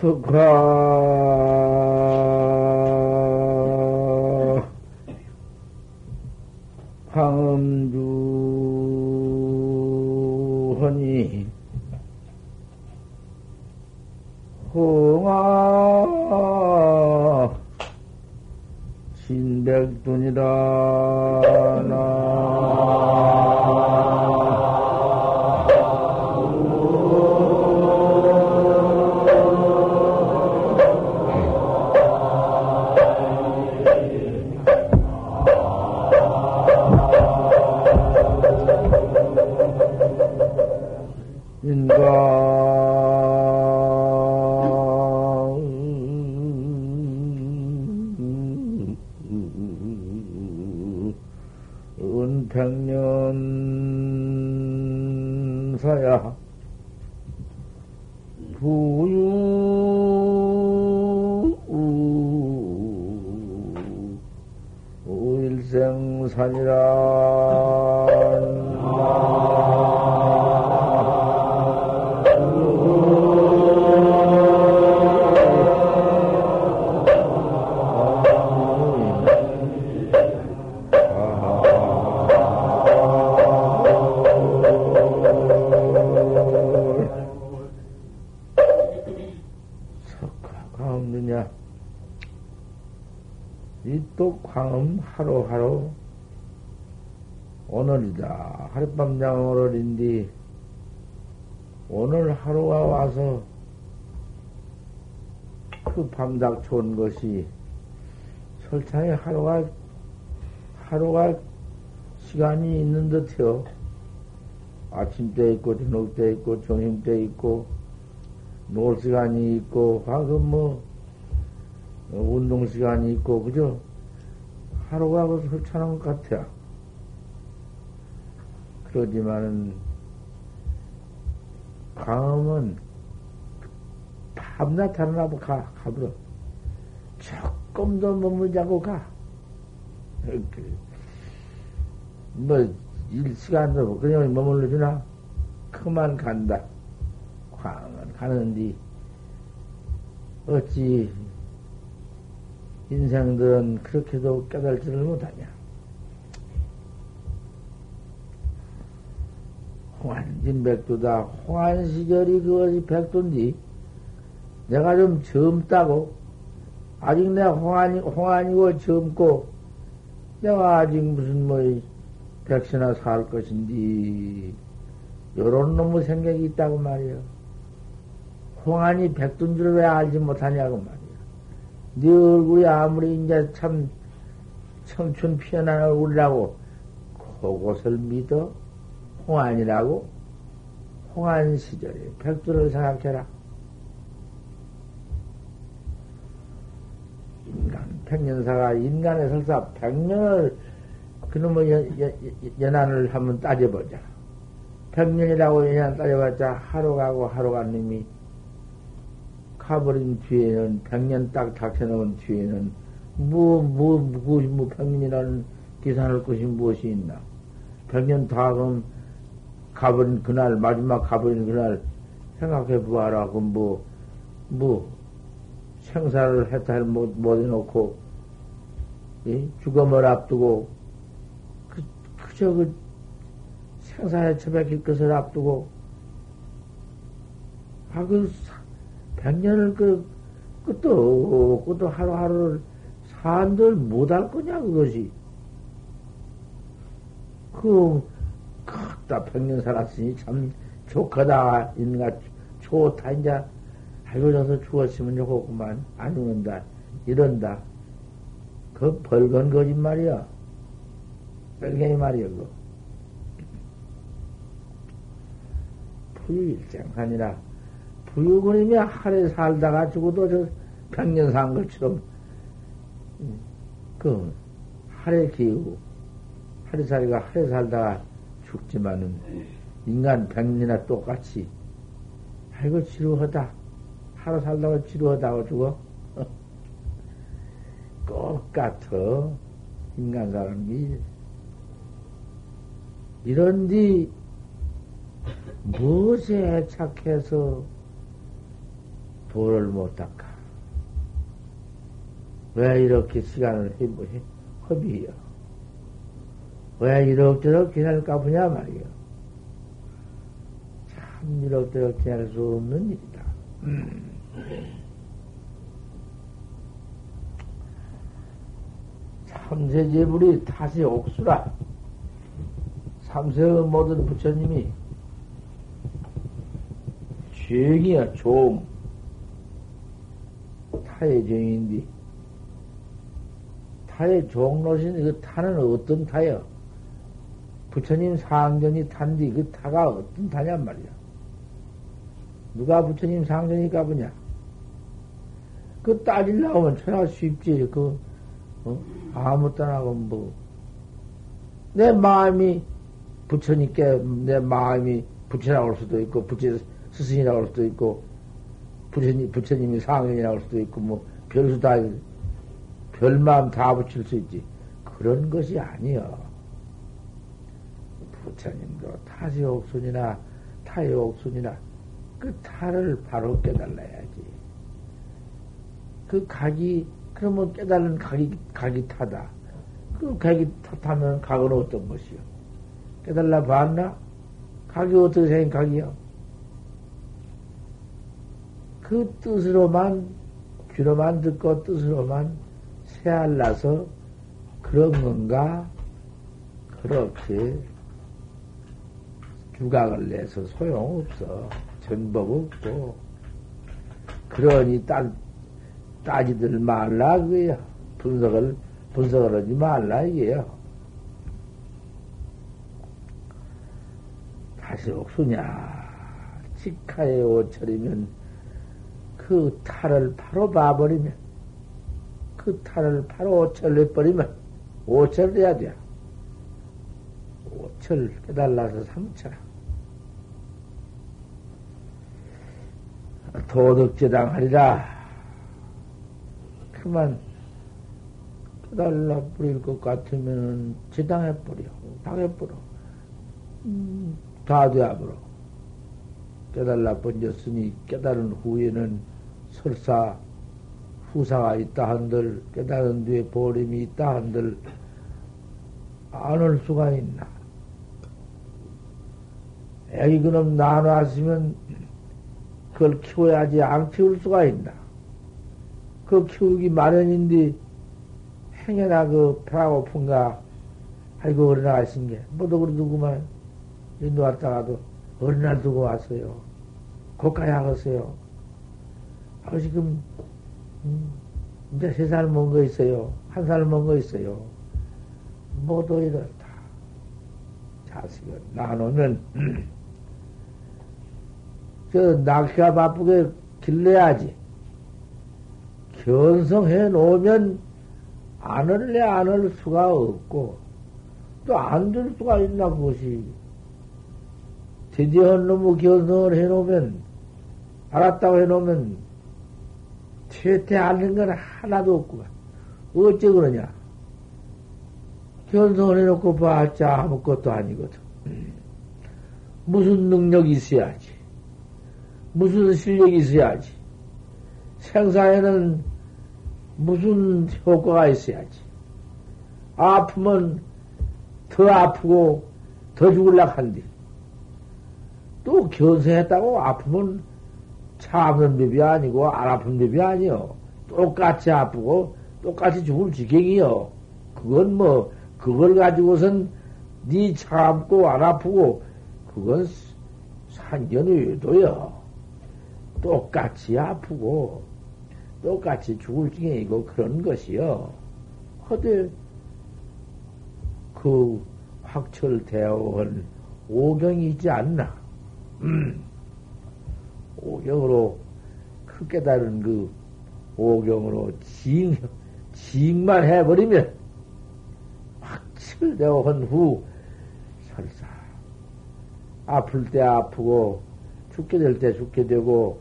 석화 하룻밤 장 오늘인데 오늘 하루가 와서 그 밤닥 좋은 것이 설탕에 하루가 하루가 시간이 있는 듯해요. 아침 때 있고 저녁 때 있고 점심 때 있고 놀 시간이 있고 가끔 뭐 운동 시간이 있고 그죠? 하루가 그 설찬한 것 같아요. 그러지만은 강음은 밤낮 다르나보 가 가버려. 조금도 머물자고 가. 뭐 일시간도 그냥 머물러 주나? 그만 간다. 광은 가는디 어찌 인생들은 그렇게도 깨달지를 못하냐. 홍안진 백두다. 홍안 시절이 그것이 백두인데, 내가 좀 젊다고, 아직 내가 홍안이, 홍안이고 젊고, 내가 아직 무슨 뭐, 백세나 살 것인지, 요런 놈의 생각이 있다고 말이요. 홍안이 백두인 줄 왜 알지 못하냐고 말이야. 네 얼굴이 아무리 이제 참 청춘 피어난 얼굴이라고 그것을 믿어? 홍안이라고? 홍안 시절에 백두를 생각해라. 인간, 백년사가 인간의 설사 백년을 그놈의 연, 연, 연한을 한번 따져보자. 백년이라고 연한 따져봤자 하루 가고 하루 간 놈이 가버린 뒤에는 백년 딱 닥쳐놓은 뒤에는 뭐, 뭐, 뭐, 뭐, 백년이라는 계산할 것이 무엇이 있나? 백년 다음 가버린 그날, 마지막 가버린 그날 생각해 보아라. 그 뭐, 뭐, 생사를 해탈 못, 못 해놓고, 예? 죽음을 앞두고, 그, 그저 그 생사에 처박힐 것을 앞두고, 아, 그, 백년을 그, 끝도, 끝도 하루하루를 산들 못할 거냐, 그것이. 그, 크다, 백년 살았으니 참 좋거다, 인가, 좋다, 이제, 알고 져서 죽었으면 좋겠구만. 안 죽는다. 이런다. 그 벌건 거짓말이야. 뺄갱이 말이야, 그거. 부유일생하니라. 부유군이며 하래 살다가 죽어도 저 백년 산 것처럼, 그, 하래 기우, 하래 살이가 하래 살다가 죽지만은, 인간 백년이나 똑같이, 아이고, 지루하다. 하루 살다가 지루하다고 죽어? 똑같아. 인간 사람이. 이런뒤, 무엇에 착해서 도를 못 닦아. 왜 이렇게 시간을 허비해요? 왜 이럭저럭 지낼 까부냐 말이요. 참 이럭저럭 지낼 수 없는 일이다. 음. 삼세제불이 다시 옥수라. 삼세의 모든 부처님이 죄기야, 종. 타의 종인데, 타의 종로신 그 타는 어떤 타요? 부처님 상전이 탄디 그 타가 어떤 타냔 말이야. 누가 부처님 상전이 가보냐? 그 따질라면 천하 쉽지. 그, 어? 아무것도 안 하고 뭐. 내 마음이 부처님께 내 마음이 부처라고 할 수도 있고, 부처 스승이라고 할 수도 있고, 부처님, 부처님이 상전이라고 할 수도 있고, 뭐, 별수 다, 별마음 다 붙일 수 있지. 그런 것이 아니여. 부처님도 타지옥순이나 타의옥순이나 그 타를 바로 깨달아야지. 그 각이, 그러면 깨달은 각이, 각이 타다. 그 각이 타면 각은 어떤 것이요? 깨달라 봤나? 각이 어떻게 생긴 각이요? 그 뜻으로만, 귀로만 듣고 뜻으로만 새알라서 그런 건가? 그렇게 주각을 내서 소용없어. 전법 없고. 그러니 따, 따지들 말라, 그게요. 분석을, 분석을 하지 말라, 이게요. 다시 옥수냐. 직하에 오철이면 그 탈을 바로 봐버리면, 그 탈을 바로 오철내버리면, 오철을 해야 돼. 오철 깨달라서 삼철 도덕제당하리라. 그만 깨달라 버릴 것 같으면 제당해버려. 당해버려. 음, 다 되어버려. 깨달라 번졌으니 깨달은 후에는 설사 후사가 있다 한들 깨달은 뒤에 보림이 있다 한들 안 올 수가 있나. 애기 그놈 나눠왔으면 그걸 키워야지 안 키울 수가 있나. 그 키우기 마련인데 행여나 그 배가 고픈가 아이고 어린아가 있은 게 뭐도 그러더구만 놓았다가도 어린아 두고 왔어요. 고가에 하겠어요. 아 지금 음, 이제 세 살 먹은 거 있어요. 한 살 먹은 거 있어요. 모두 이렇다. 자식을 나누면 저 낚시가 바쁘게 길러야지. 견성해 놓으면 안 할래 안할 수가 없고 또 안 될 수가 있나 그것이 드디어 너무 견성을 해 놓으면 알았다고 해 놓으면 퇴퇴 않는 건 하나도 없고 어째 그러냐? 견성을 해놓고 봤자 아무것도 아니거든. 무슨 능력이 있어야지 무슨 실력이 있어야지. 생사에는 무슨 효과가 있어야지. 아프면 더 아프고 더 죽을라 한디. 또 견성했다고 아프면 참는 법이 아니고 안 아픈 법이 아니요. 똑같이 아프고 똑같이 죽을 지경이요. 그건 뭐 그걸 가지고선 네 참고 안 아프고 그건 산견의도요. 똑같이 아프고 똑같이 죽을 지경이고 그런 것이요. 허대 그 확철대오한 오경이 있지 않나? 음. 오경으로 그 깨달은 그 오경으로 징, 징만 해버리면 확철대오한 후 설사 아플 때 아프고 죽게 될 때 죽게 되고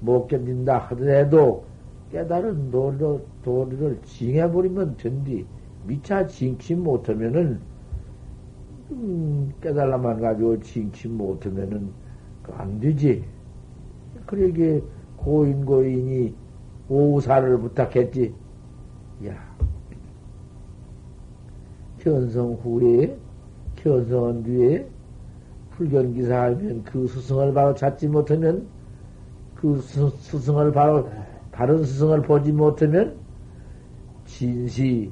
못 견딘다 하더라도 깨달은 도리를, 도리를 징해버리면 된디, 미차 징치 못하면은, 음, 깨달라만 가지고 징치 못하면은, 안 되지. 그러게 고인 고인이 오사를 부탁했지. 야, 견성 후에, 견성한 뒤에 불견기사 하면 그 스승을 바로 찾지 못하면 그 스, 스승을 바로 다른 스승을 보지 못하면 진시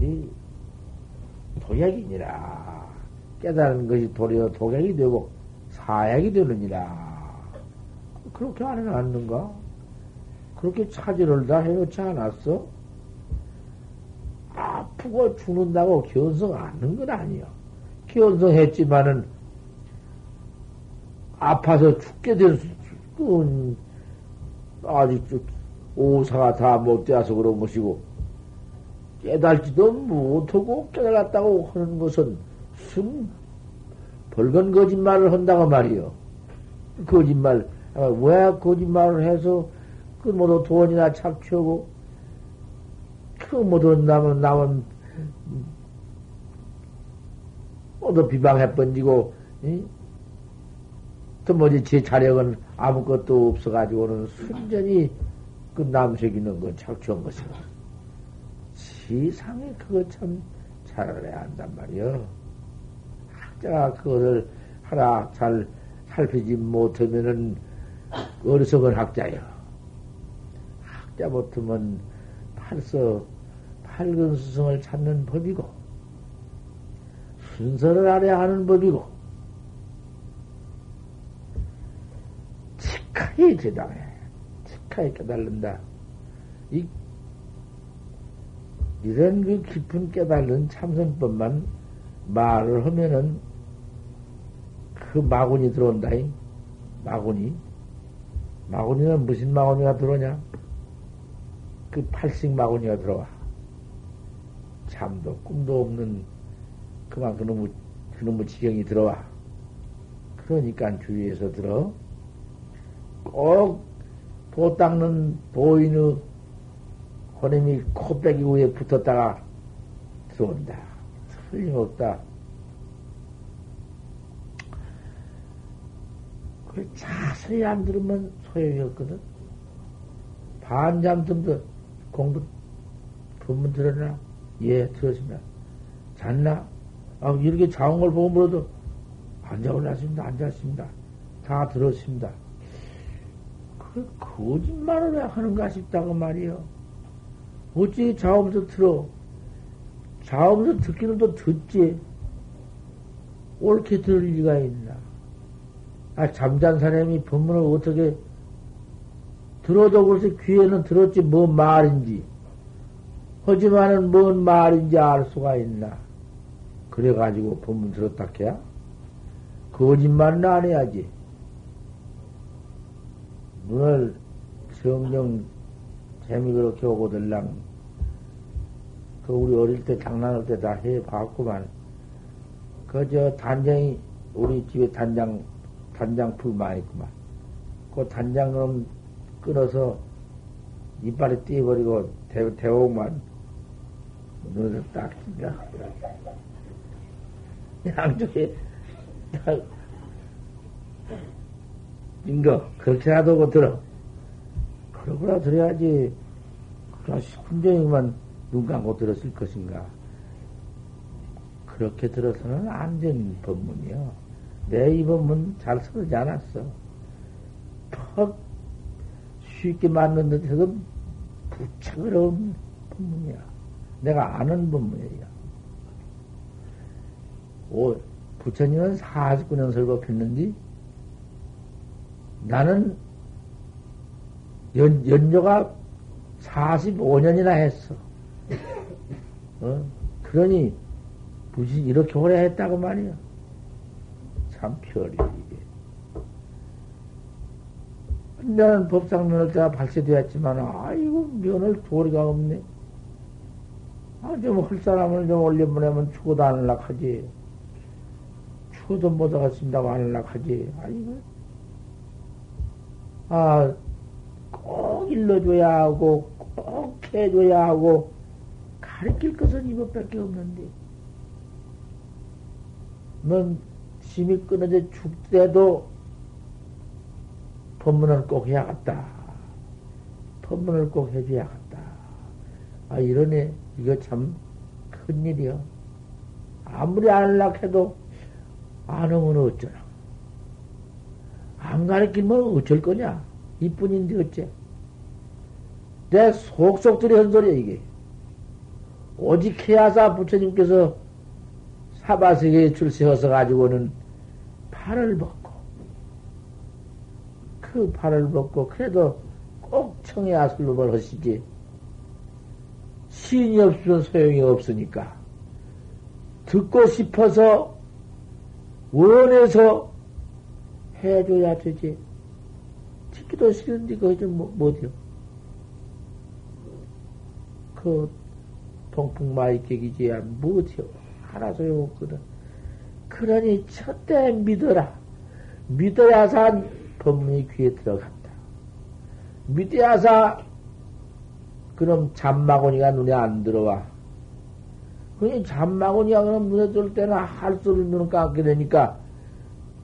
이 도약이니라 깨달은 것이 도리어 독약이 되고 사약이 되느니라 그렇게 안 해놨는가? 그렇게 차지를 다 해놓지 않았어? 아프고 죽는다고 견성 않는 건 아니야. 견성했지만은 아파서 죽게 될 수, 아직 오사가 다 못 되어서 그런 것이고, 깨달지도 못하고 깨달았다고 하는 것은 순 벌건 거짓말을 한다고 말이요. 거짓말, 아, 왜 거짓말을 해서 그 모두 돈이나 착취하고, 그 모두 남은, 남은, 모두 비방해 번지고, 이? 또 뭐지, 제 자력은 아무것도 없어가지고는 순전히 그 남색이는 건 착취한 것이고. 세상에 그거 참 잘해야 한단 말이요. 학자가 그거를 하나 잘 살피지 못하면은 어리석은 학자요. 학자 못하면 팔서 팔근 수성을 찾는 법이고 순서를 알아야 하는 법이고 치카히 대당해. 치카히 깨달는다. 이, 이런 그 깊은 깨달은 참선법만 말을 하면은 그 마군이 들어온다잉. 마군이. 마군이는 무슨 마군이가 들어오냐? 그 팔식 마군이가 들어와. 잠도 꿈도 없는 그만 그놈의, 그놈의 지경이 들어와. 그러니까 주위에서 들어. 꼭도 닦는 보인의 호님이 코빼기 위에 붙었다가 들어온다. 틀림없다. 그 자세히 안 들으면 소용이 없거든. 반잠 듬도 공부, 본문 들었나? 예, 들었습니다. 잤나? 아, 이렇게 자온 걸 보고 물어도 앉아 올랐습니다. 앉았습니다. 다 들었습니다. 그 거짓말을 왜 하는가 싶다고 말이요. 어찌 자오면서 들어? 자오면서 듣기는 또 듣지. 옳게 들을 리가 있나? 아, 잠잔 사람이 법문을 어떻게 들어도 그렇지 귀에는 들었지 뭔 말인지. 하지만은 뭔 말인지 알 수가 있나. 그래가지고 법문 들었다 해야? 거짓말은 안 해야지. 눈을 정정 재미 그렇게 오고들랑 그 우리 어릴 때 장난할 때 다 해봤구만. 그 저 단장이 우리 집에 단장 단장 풀 많이 있구만. 그 단장은 끊어서 이빨에 띄어버리고 대, 대옥만 눈을 딱 낀다. 양쪽에 딱 인거 그렇게 놔두고 들어. 그러고라 들어야지. 그러나 훈정이만 눈 감고 들었을 것인가. 그렇게 들어서는 안 된 법문이요. 내 이 법문 잘 서르지 않았어. 퍽 쉽게 맞는 듯해도 부쩍 어려운 법문이야. 내가 아는 법문이야. 오, 부처님은 49년 설법했는지 나는 연, 연료가 45년이나 했어. 어? 그러니, 무슨 이렇게 오래 했다고 말이야. 참 별이, 이게. 나는 법상 면을 때가 발세되었지만, 아이고, 면을 도리가 없네. 아, 좀, 할 사람을 좀 올려보내면 죽어도 안을락 하지. 죽어도 못 하겠습니다고 안을락 하지. 아이고. 아, 꼭 일러줘야 하고, 꼭 해줘야 하고, 가르칠 것은 이것밖에 없는데. 넌 심이 끊어져 죽더라도 법문을 꼭 해야겠다. 법문을 꼭 해줘야겠다. 아, 이러네. 이거 참 큰일이요. 아무리 안락 해도 안 오면 어쩌나. 안 가르치면 어쩔 거냐? 이뿐인데 어째? 내 속속들이 한 소리야, 이게. 오직 해야사 부처님께서 사바세계에 출세해서 가지고는 팔을 벗고, 그 팔을 벗고, 그래도 꼭 청해야술로만 하시지. 시인이 없으면 소용이 없으니까. 듣고 싶어서, 원해서 해줘야 되지. 듣기도 싫은데, 그거 좀 뭐, 못해요. 그, 동풍마이격이지야 못해요. 하나 소용없거든. 그러니 첫째 믿어라. 믿어야산 법문이 귀에 들어간다. 믿어야사 그럼 잠마고니가 눈에 안 들어와. 그니 잠마고니가 그럼 눈에 들을 때는 할수 없는 눈을 감게 되니까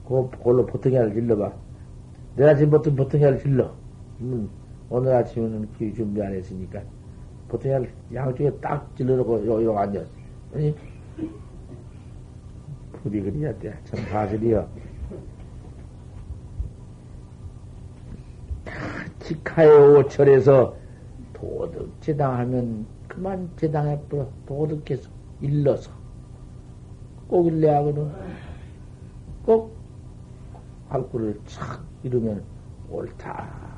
그걸로 보통이를 질러봐. 지금 보통 보통이를 질러. 음, 오늘 아침에는 귀 준비 안 했으니까 보통이를 양쪽에 딱 질러놓고 이러고 앉았어. 아니 불이 그리야 돼. 참 사실이여. 직하의 오철에서 도덕 제당하면 그만 제당해버려. 도덕해서 일러서. 꼭 일래야 하거든. 꼭 활구를 착 이루면 옳다.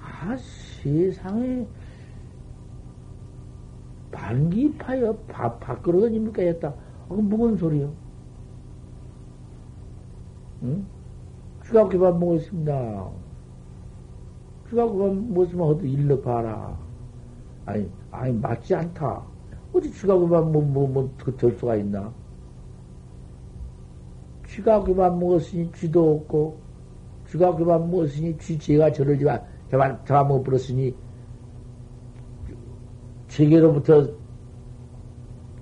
아, 세상에 반기파여 밥, 밥그릇입니까? 했다. 어, 무슨 소리요? 응? 쥐가 그만 먹었습니다. 쥐가 그만 먹었으면 어디 일러 봐라. 아니, 아니, 맞지 않다. 어디 쥐가 그만 뭐, 뭐, 뭐, 될 수가 있나? 쥐가 그만 먹었으니 쥐도 없고, 쥐가 그만 먹었으니 쥐, 제가 저를 저만, 저만, 저만 먹어버렸으니, 제게로부터,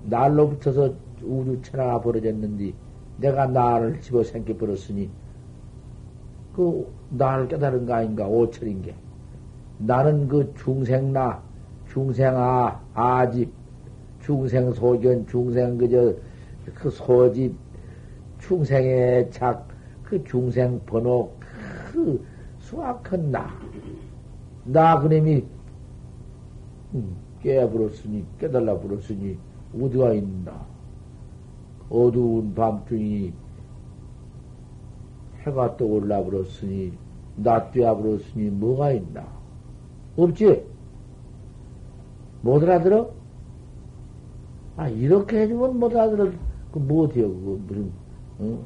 날로부터서 우주 천하가 벌어졌는데, 내가 나를 집어 생겨 버렸으니, 그, 나를 깨달은 거 아닌가, 오철인 게. 나는 그 중생나, 중생아, 아집, 중생 소견, 중생 그저, 그 소집, 중생의 착, 그 중생 번호, 그 수악한 나. 나 그놈이, 음, 깨버렸으니, 깨달라 버렸으니, 어디가 있나. 어두운 밤중이 해가 떠올라 버렸으니, 낮되어 버렸으니, 뭐가 있나? 없지? 못 알아들어? 아, 이렇게 해주면 못 알아들어. 그, 뭐, 어때요? 그, 무슨, 응?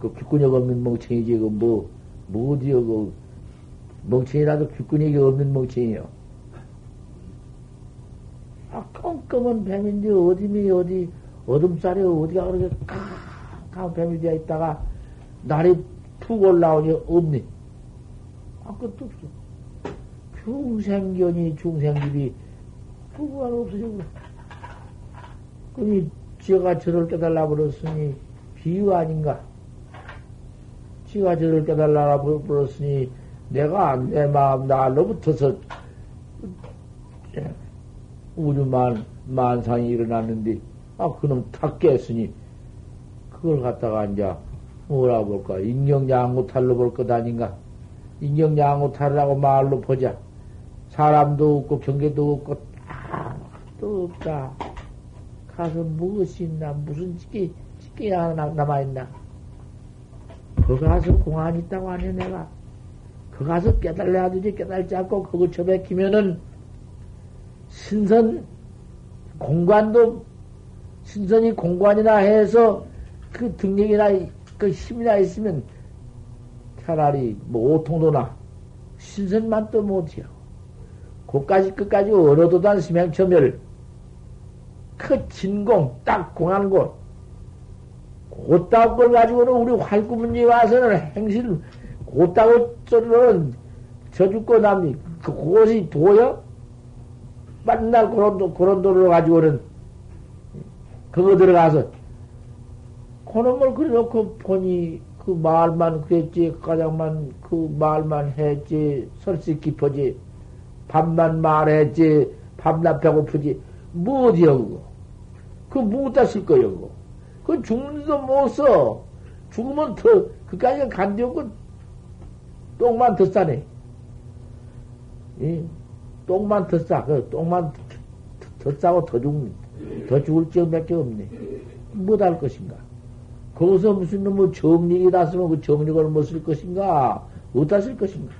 그, 귓근육 없는 멍청이지. 그, 뭐, 뭐, 어디요? 그, 멍청이라도 귓근육이 없는 멍청이요. 아, 껌껌한 뱀인데, 어디미, 어디, 어둠살에 어디가 그렇게 캄캄 뱀이 되어 있다가, 날이 푹 올라오니 없니? 아, 그것도 없어. 중생견이 중생집이 부부가 없어져 그래. 그니 지가 저를 깨달라 버렸으니 비유 아닌가? 지가 저를 깨달라 버렸으니 내가 내 마음 날로부터서 우주만 만상이 일어났는데 아 그놈 탁 깼으니 그걸 갖다가 이제 뭐라 볼까 인경양호탈로 볼 것 아닌가? 인경양호탈이라고 말로 보자. 사람도 없고 경계도 없고 아무것도 없다. 가서 무엇이 있나 무슨 짓기 짓기 하나 남아있나? 그 가서 공안이 있다고 하네 내가. 그 가서 깨달아야 되지 깨달지 않고 그거 처박히면은 신선 공관도 신선이 공관이나 해서 그 등력이나 그 힘이나 있으면 차라리 뭐 오통도나 신선만 또 못해요. 그까지 끝까지 얼어도단 심행처멸 그 진공 딱 공하는 곳. 걸 가지고는 우리 활구문지 와서는 행실 곧다고 소리는 저 죽고 남니? 그 그곳이 도여 맨날 그런 도 그런 도를 가지고는 그거 들어가서 그놈을 그려놓고 보니 그 말만 그랬지, 가장만 그 말만 했지, 설식 깊어지, 밥만 말했지, 밥나 배고프지, 뭐 어디야, 그거? 그 무엇다 쓸 거요, 그거? 그 죽는데도 못 써. 죽으면 더, 그까지 간디 없고, 똥만 더 싸네. 예? 똥만 더 싸. 그 똥만 더, 더 싸고 더 죽, 더 죽을 지역밖에 없네. 못 할 것인가? 거기서 무슨 놈의 정력이 났으면 그 정력을 못 쓸 것인가? 어디다 쓸 것인가?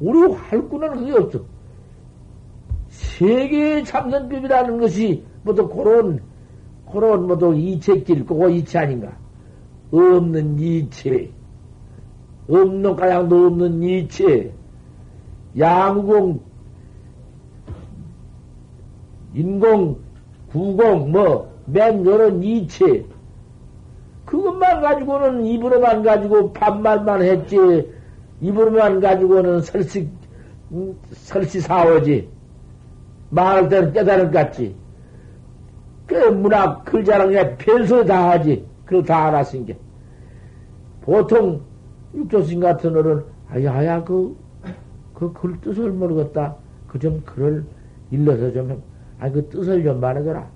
우리 활구는 그게 없어. 세계의 참선법이라는 것이 뭐또 그런, 그런 뭐또 이체길, 그거 이체 아닌가? 없는 이체. 없는 가량도 없는 이체. 양공, 인공, 구공, 뭐, 맨 여러 이체. 그것만 가지고는 입으로만 가지고 반말만 했지, 입으로만 가지고는 설식, 음, 설시 사오지. 말할 때는 깨달은 것 같지. 그 문학 글자랑에 별소 다 하지. 그걸 다 알았은 게. 보통 육조신 같은 어른, 아야야, 그, 그 글 뜻을 모르겠다. 그 좀 글을 일러서 좀, 아니, 그 뜻을 좀 말해줘라.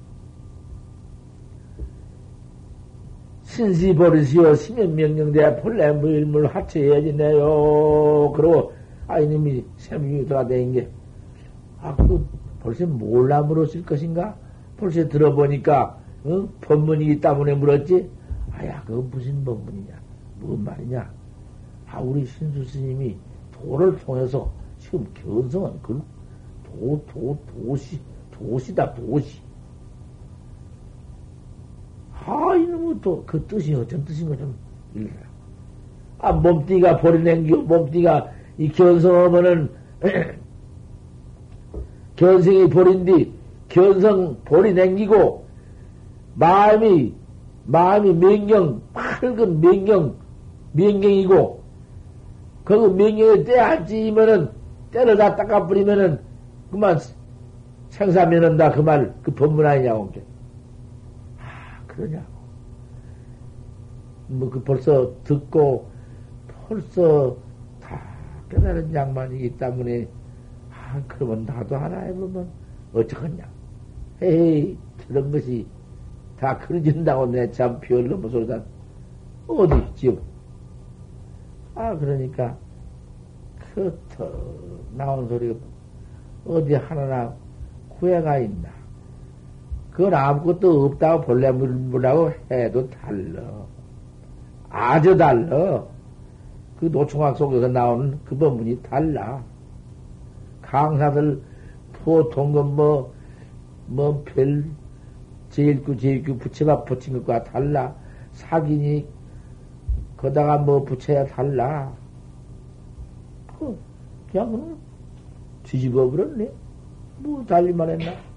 신시 버릇이여 신의 명령대 본래 무일물 하체해야지네요. 그러고 아이님이 샘중이 돌아다닌 게, 아, 그 벌써 몰라 물었을 것인가? 벌써 들어보니까, 어? 법문이기 때문에 물었지? 아야, 그거 무슨 법문이냐? 무슨 말이냐? 아, 우리 신수 스님이 도를 통해서 지금 견성은 그 도, 도, 도시, 도시다, 도시. 아, 이놈의 또, 그 뜻이 어떤 뜻인 거좀 읽어라. 아, 몸띠가 버리낸겨, 몸띠가 이 견성하면은, 견성이 버린 뒤, 견성 버리낸기고, 마음이, 마음이 명경, 밝은 명경, 명경이고, 그 명경에 때 앉으면은, 때를 다 닦아버리면은, 그만 생사면은다, 그 말, 그 법문 아니냐고. 그러냐고. 뭐, 그 벌써 듣고, 벌써 다 깨달은 양반이기 때문에, 아, 그러면 나도 하나 해보면 어쩌겠냐. 에이, 저런 것이 다 그려진다고 내 참 별로 무소리다. 어디, 지금. 아, 그러니까, 그, 터, 나온 소리가 어디 하나나 구애가 있나. 그건 아무것도 없다고 본래 물으라고 해도 달러. 아주 달러. 그 노총학 속에서 나오는 그 법문이 달라. 강사들 보통 건 뭐, 뭐, 별, 제일구, 제일구 붙여봐 붙인 것과 달라. 사기니, 거다가 뭐 붙여야 달라. 그, 그냥, 뒤집어 버렸네. 뭐, 달리만 했나?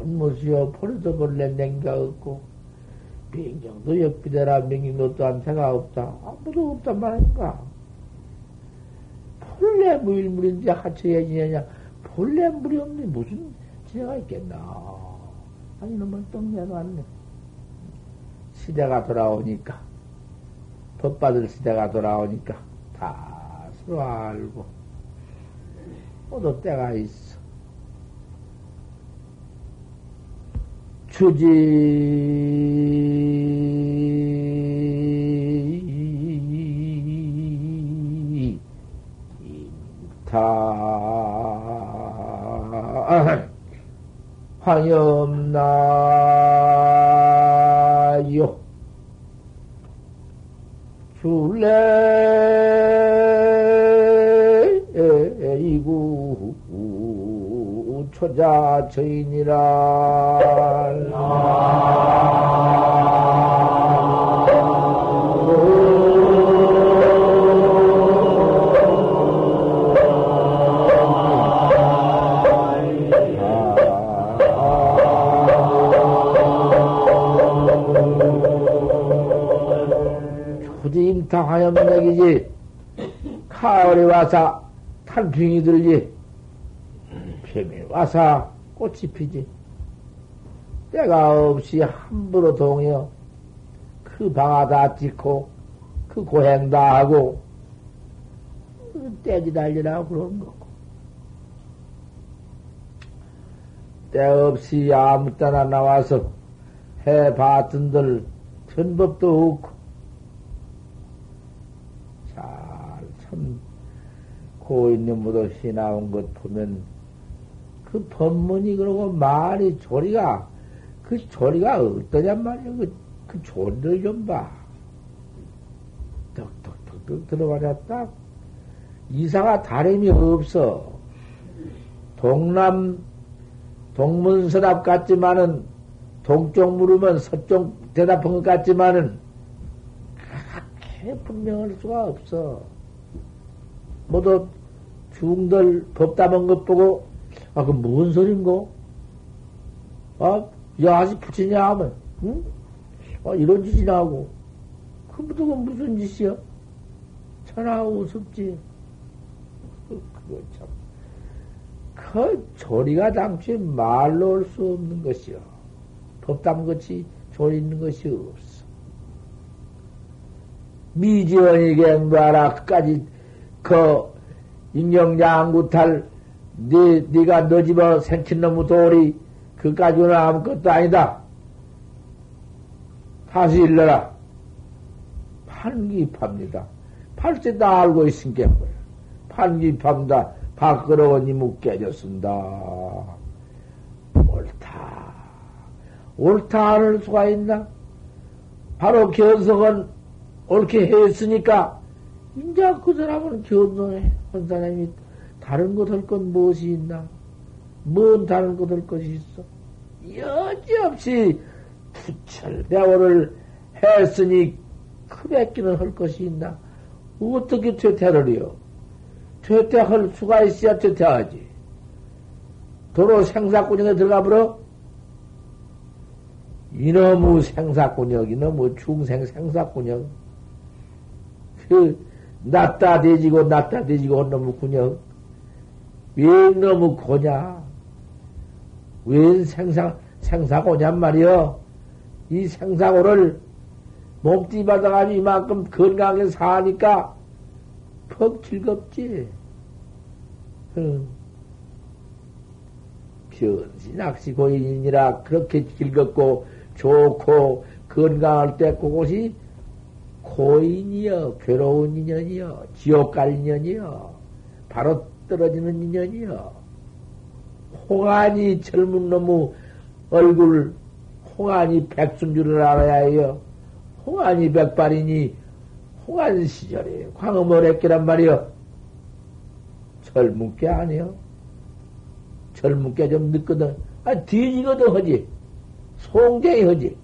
못무시어 포르도 본래 냉가 없고 비행정도 역비대라 명인도 또한 새가 없다. 아무도 없단 말인가. 본래 무일물인지 하체에 지냐냐. 본래 물이 없니 무슨 지혜가 있겠나. 아니 너무 똥 내놓았네. 시대가 돌아오니까 법 받을 시대가 돌아오니까 다 서로 알고 모두 때가 있어. 주지 다 화염나요. 줄래 이구 초자 저인이라 초지임타 화염맥이지 가을에 와서 탄풍이 들지 뱀이 와서 꽃이 피지. 때가 없이 함부로 동여. 그 방아 다 찍고, 그 고행 다 하고, 떼지 달리라 그런 거고. 때 없이 아무 때나 나와서 해 봤던들 편법도 없고, 잘, 참, 고인님보다시 나온 것 보면, 그 법문이 그러고 말이 조리가, 그 조리가 어떠냔 말이야. 그, 그 조리를 좀 봐. 덕덕덕덕 들어버렸다. 이사가 다름이 없어. 동남, 동문서답 같지만은, 동쪽 물으면 서쪽 대답한 것 같지만은, 그렇게 분명할 수가 없어. 모두 중들 법담한 것 보고, 아, 그 무슨 소린고? 아, 야, 아직 붙이냐 하면, 응? 아, 이런 짓이나 하고. 그, 그건 무슨 짓이야? 천하 우습지. 그, 그거 참. 그 조리가 당초에 말로 올 수 없는 것이요. 법담 같이 조리 있는 것이 없어. 미지원이게 뭐하라, 그까지, 그, 인경양구탈, 네, 네가 너 집어 생친 놈의 돌이, 그까지는 아무것도 아니다. 다시 일러라. 판기팝니다. 팔째 다 알고 있으니까. 판기팝니다. 밖으로 니무 깨졌습니다. 옳다. 옳다 할 수가 있나? 바로 견성은 옳게 했으니까, 이제 그 사람은 견성해. 한 사람이 다른 것 할 건 무엇이 있나? 뭔 다른 것 할 것이 있어? 여지없이 부철대오를 했으니 크뵙기는 할 것이 있나? 어떻게 퇴퇴를요? 퇴퇴할 수가 있어야 퇴퇴하지. 도로 생사꾼역에 들어가 버려? 이놈의 생사꾼역, 이놈의 중생 생사꾼역. 그, 낫다 대지고, 낫다 대지고, 한 놈의 군역. 왜 너무 고냐? 왜 생사, 생사고냔 말이여? 이 생사고를 몸띠 받아가지고 이만큼 건강하게 사니까 퍽 즐겁지. 응. 변신학시 고인이니라 그렇게 즐겁고 좋고 건강할 때 그곳이 고인이여, 괴로운 인연이여, 지옥 갈 인연이여, 바로 떨어지는 인연이여. 홍안이 젊은 놈의 얼굴, 홍안이 백순 줄을 알아야 해요. 홍안이 백발이니, 홍안 시절에 광음을 했기란 말이여. 젊은 게 아니여. 젊은 게 좀 늦거든. 아, 뒤지거든 하지. 송쟁이 하지.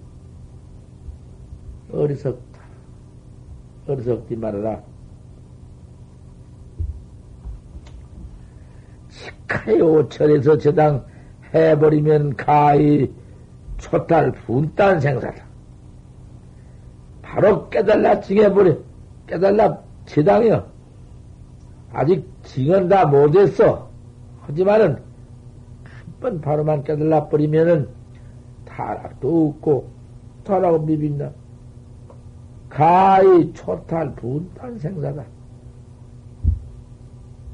어리석다. 어리석지 말아라. 카요철에서 저당 해버리면 가히 초탈 분단 생사다. 바로 깨달라 징해버려. 깨달라 지당이요. 아직 징은 다 못했어. 하지만은 한 번 바로만 깨달라 버리면은 타락도 없고 타락은 비빈다. 가히 초탈 분단 생사다.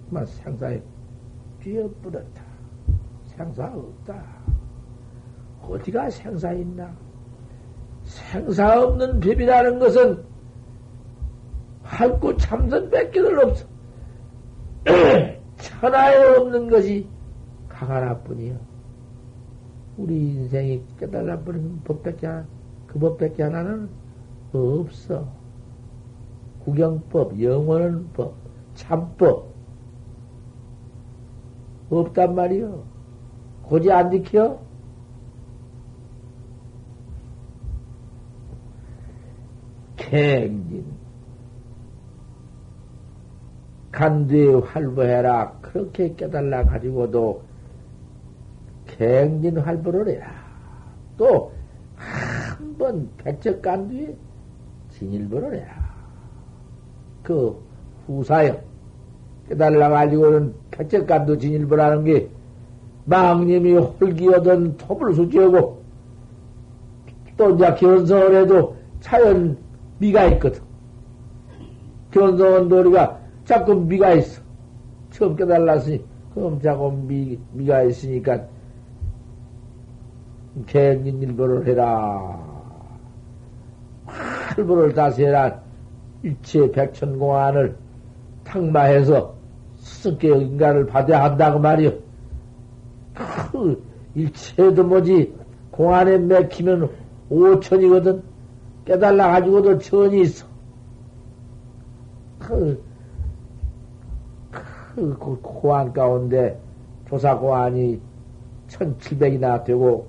막 생사에 뛰어버렸다. 생사 없다. 어디가 생사 있나? 생사 없는 법이라는 것은 할구 참선 뺏기들 없어. 천하에 없는 것이 강 하나뿐이요. 우리 인생이 깨달아 버린 법밖에 그 법밖에 하나는 없어. 구경법, 영원한 법, 참법, 없단 말이요. 고지 안 지켜? 갱진. 간두에 활보해라. 그렇게 깨달라 가지고도 갱진 활보를 해라. 또, 한 번 백척 간두에 진일보를 해라. 그 후사여. 깨달라 가지고는 백척간도 진일보라는 게 망님이 홀기어던 톱을 수지하고 또 이제 견성을 해도 자연 미가 있거든. 견성은 도리가 자꾸 미가 있어. 처음 깨달았으니, 그럼 자꾸 미, 미가 있으니까, 개인일보를 해라. 활보를 다스해라. 일체 백천공안을 탕마해서 스승께 인가를 받아야 한다고 말이요. 그 일체도 뭐지 공안에 맥히면 오천이거든. 깨달라 가지고도 천이 있어. 그, 그, 그 공안 가운데 조사 공안이 천칠백이나 되고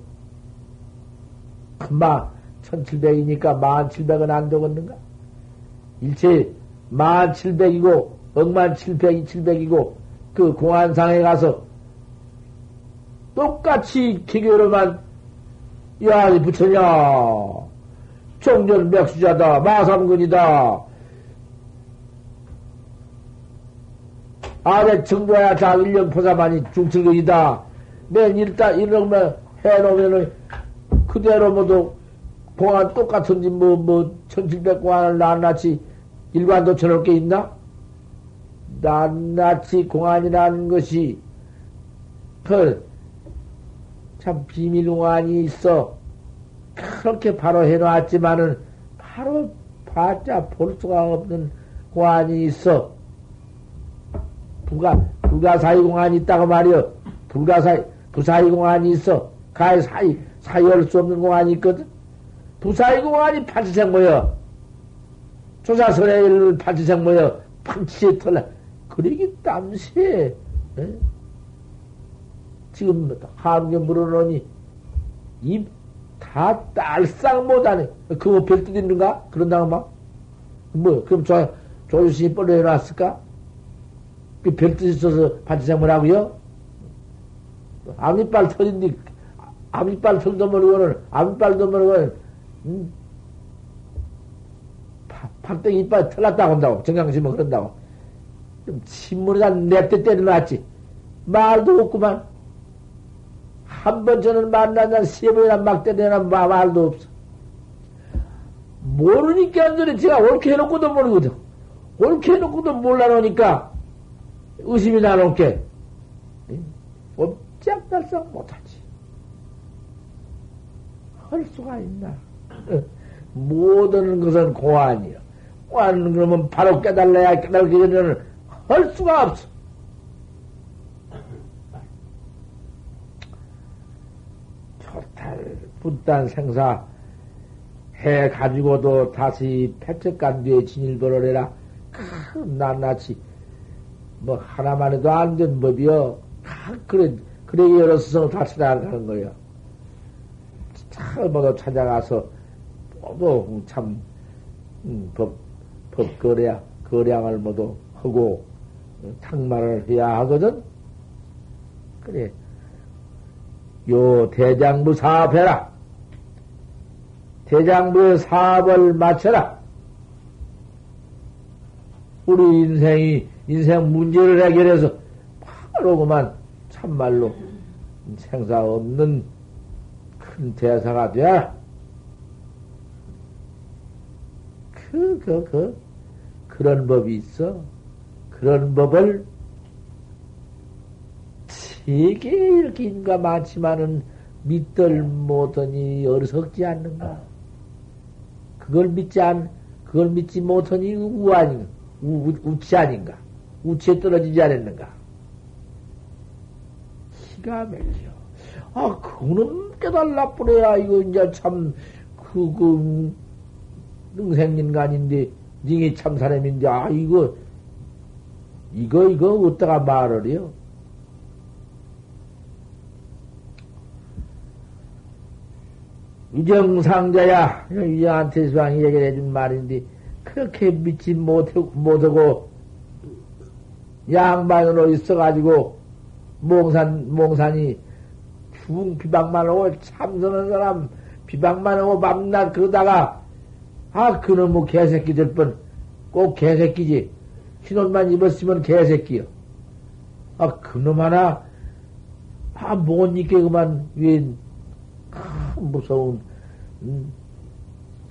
금방 천칠백이니까 만칠백은 안 되겠는가? 일체 만칠백이고 억만 칠백이 칠백이고 그 공안상에 가서 똑같이 기계로만 야 부처냐? 종전 맥수자다 마삼근이다. 아래 정도야 자 일령 포사만이 중철근이다. 맨 일단 이런만 해놓으면은 그대로 모두 공안 똑같은지 뭐, 뭐, 천칠백 공안을 낱낱이 일관도 쳐놓을 게 있나? 낱낱이 공안이라는 것이, 그, 참 비밀 공안이 있어. 그렇게 바로 해놓았지만은, 바로 봤자 볼 수가 없는 공안이 있어. 불가, 불가사의 공안이 있다고 말이여. 불가사의, 부사의 공안이 있어. 가의 사이, 사이할 수 없는 공안이 있거든. 부사의 공안이 판치생 모여. 조사설의 판치생 모여. 판치에 털라. 그러기 땀새. 에? 지금 한국에 물어놓으니 입 다 딸싹 못하네. 그거 별뜻 있는가? 그런다고 막? 뭐, 그럼 조, 조유신이 뻘로 해놨을까? 그 별뜻 있어서 판치생 뭐라고요? 앞니빨 터진디, 앞니빨 털도 모르고는, 앞니빨도 모르고는, 음, 팍땡이 이빨 털났다고 한다고. 정강심은 그런다고. 좀 침물에다 냅대 때려놨지. 말도 없구만. 한 번 저는 만나자 세 번이나 막 때려나 말도 없어. 모르니까 안 그래. 제가 옳게 해놓고도 모르거든. 옳게 해놓고도 몰라놓으니까 의심이 나놓게. 꼼짝달싹 못하지. 할 수가 있나. 모든 것은 고안이요. 고안 그러면 바로 깨달아야 깨달기 전에는 할 수가 없어. 토탈 분단 생사 해 가지고도 다시 패책간뒤에 진일보를 해라. 큰 낱낱이 뭐 하나만 해도 안 된 법이여. 그래 그래 여러 스승을 다 찾아가는 거예요. 참 모두 찾아가서 모두 참 음, 법, 법 거래, 거량을 모두 하고 탕말을 해야 하거든. 그래. 요 대장부 사업해라. 대장부의 사업을 마쳐라. 우리 인생이, 인생 문제를 해결해서 바로 그만 참말로 생사 없는 큰 대사가 되어라. 그, 그, 그, 그런 법이 있어. 그런 법을 세계 이렇게 인가 많지만은 믿들 못하니 어리석지 않는가? 그걸 믿지 않, 그걸 믿지 못하니 우 아닌가? 우, 우치 아닌가? 우치에 떨어지지 않았는가? 기가 막혀. 아, 그거는 깨달라 뿌려야, 이거 이제 참, 그, 그, 능생인간인데, 닝이 참 사람인데, 아, 이거, 이거, 이거, 어디다가 말을 해요? 이정상자야, 이정한테 수왕이 얘기를 해준 말인데, 그렇게 믿지 못하고, 못하고, 양반으로 있어가지고, 몽산, 몽산이 중 비방만 하고 참선한 사람 비방만 하고 밤낮 그러다가, 아, 그놈의 개새끼 될 뻔, 꼭 개새끼지. 흰옷만 입었으면 개새끼요. 아, 그놈 하나, 아, 못 입게 그만, 왜, 아, 무서운, 음,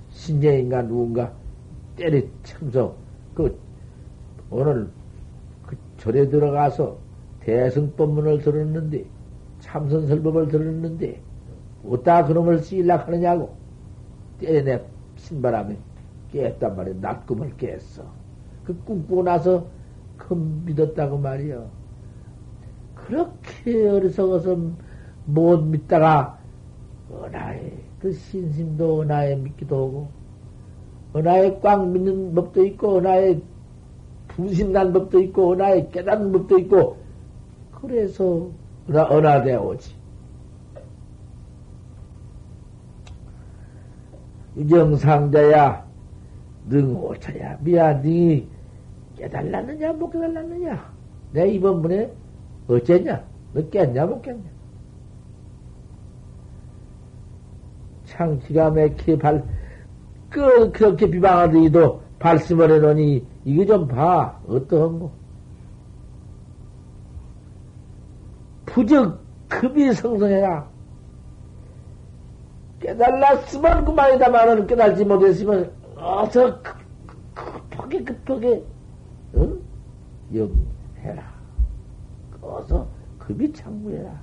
신재인가 누군가. 때리 참석, 그, 오늘 그 절에 들어가서 대승법문을 들었는데, 참선설법을 들었는데, 어디다 그놈을 쓰일라 하느냐고, 때내 신바람에 깼단 말이야. 낮꿈을 깼어. 그 꿈꾸고 나서 그 믿었다고 말이야. 그렇게 어리석어서 못 믿다가 은하에 그 신심도 은하에 믿기도 하고 은하에 꽉 믿는 법도 있고 은하에 분심난 법도 있고 은하에 깨닫는 법도 있고 그래서 은하, 은하되어 오지. 유정상자야 능오차야 미안 니 깨달았느냐 못 깨달았느냐 내 이번 문에 어쨌냐 너 깼냐 못 깼냐 참 기가 막히게 발, 그, 그렇게 비방하더니도 발심을 해놓으니, 이거 좀 봐. 어떠한 거? 부적 급이 성성해라. 깨달았으면 그만이다만은 깨달지 못했으면, 어서 급, 급하게 급하게, 응? 영해라. 어서 급이 창구해라.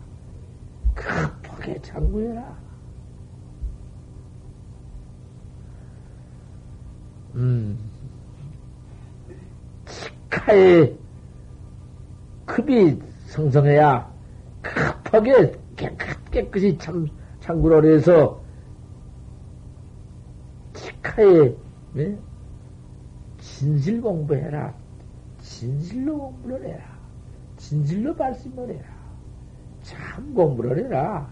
급하게 창구해라. 음, 치카의 급이 성성해야 급하게 깨끗, 깨끗이 참, 참구를 해서 치 카의 네? 진실 공부해라. 진실로 공부를 해라. 진실로 말씀을 해라. 참 공부를 해라.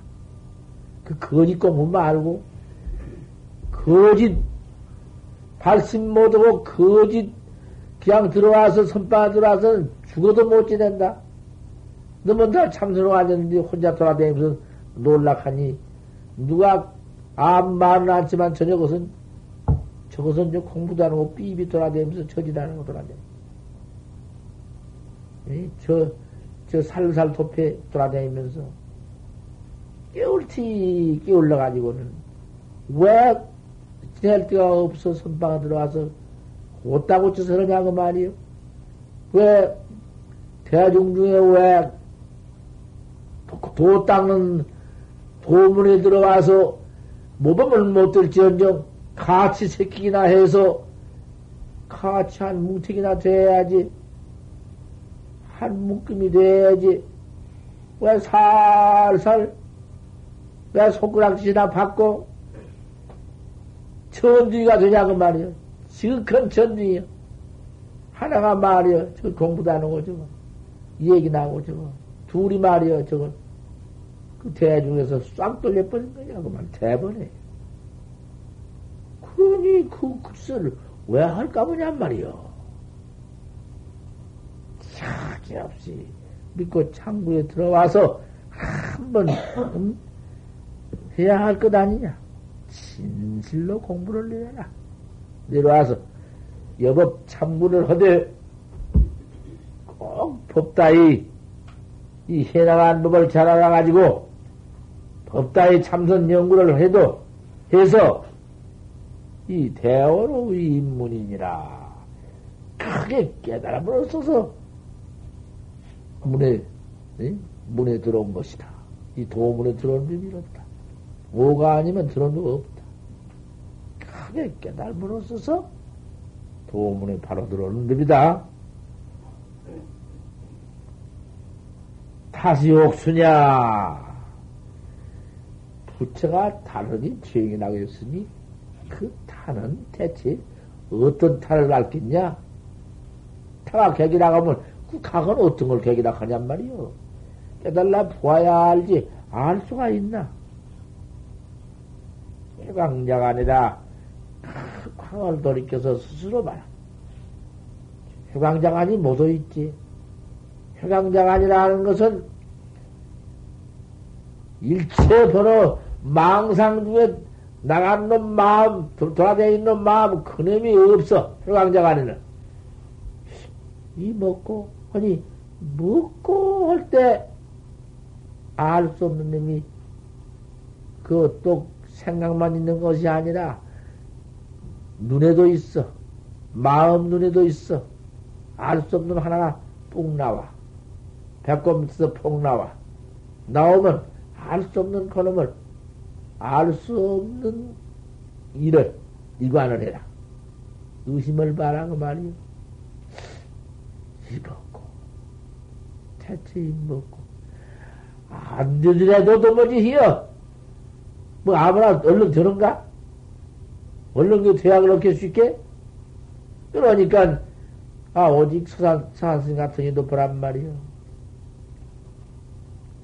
그 거짓 공부 말고 거짓 발심 못하고 거짓 그냥 들어와서 선바 들어와서 죽어도 못 지낸다. 너무 다 참선을 앉았는데 혼자 돌아다니면서 놀락하니 누가 아무 말은 않지만 저녁 것은 저것은 저 공부도 안 하고 삐삐 돌아다니면서 저지다는 거 돌아다니. 저, 저 살살 도패 돌아다니면서 깨울티 깨울러가지고는 왜 지낼 데가 없어 선방에 들어와서 곧다고쳐서 그러냐고 말이요. 왜 대중 중에 왜 도 닦는 도문에 들어와서 모범을 못 들지언정 같이 새끼기나 해서 같이 한 뭉택이나 돼야지 한 묶음이 돼야지 왜 살살 왜 손가락질이나 받고 천주의가 되냐고 말이요. 지극한 천주의요. 하나가 말이요. 저 공부도 안 하고 저거. 얘기 나오고 저거. 둘이 말이요. 저거. 그 대중에서 싹 돌려버린 거냐. 그만 대번에. 그러니 그 글쎄를 왜 할까 보냔 말이요. 차지 없이 믿고 창구에 들어와서 한번 음, 해야 할 것 아니냐. 진실로 공부를 내라. 내려와서 여법 참구를 하되 꼭 법다이 이 해나간 법을 잘 알아가지고 법다이 참선 연구를 해도 해서 이 대어로 인문이니라 크게 깨달아버렸어서 문에 문에 들어온 것이다. 이 도문에 들어온 법이 이렇다. 오가 아니면 들어온 법 없다. 크게 깨달음으로써서 도문에 바로 들어오는 법이다. 다시 옥수냐? 부처가 다르니 죄행이 나고 있으니 그 타는 대체 어떤 타를 알겠냐? 타가 객이 나가면 그 각은 어떤 걸 객이 나가냔 말이요. 깨달라 보아야 알지 알 수가 있나? 해광자가 아니라 광을 돌이켜서 스스로 말. 해광자간이 못 오있지. 해광자간이라는 것은 일체 번호 망상 중에 나간 놈 마음, 돌아다니는 놈 마음, 그놈이 없어. 해광자간에는. 이 먹고, 아니, 먹고 할 때 알 수 없는 놈이 그또 생각만 있는 것이 아니라 눈에도 있어. 마음 눈에도 있어. 알 수 없는 하나가 뿡 나와. 배꼽 밑에서 폭 나와. 나오면 알 수 없는 그놈을 알 수 없는 일을 일관을 해라. 의심을 봐라 그 말이요. 입었고 대체 입먹고 안 되더라도 도무지 히어. 뭐 아무나 얼른 저런가? 얼른 그 대학을 얻게 쉽게? 그러니까 아 오직 서산 사신 같은 이도 보란 말이요.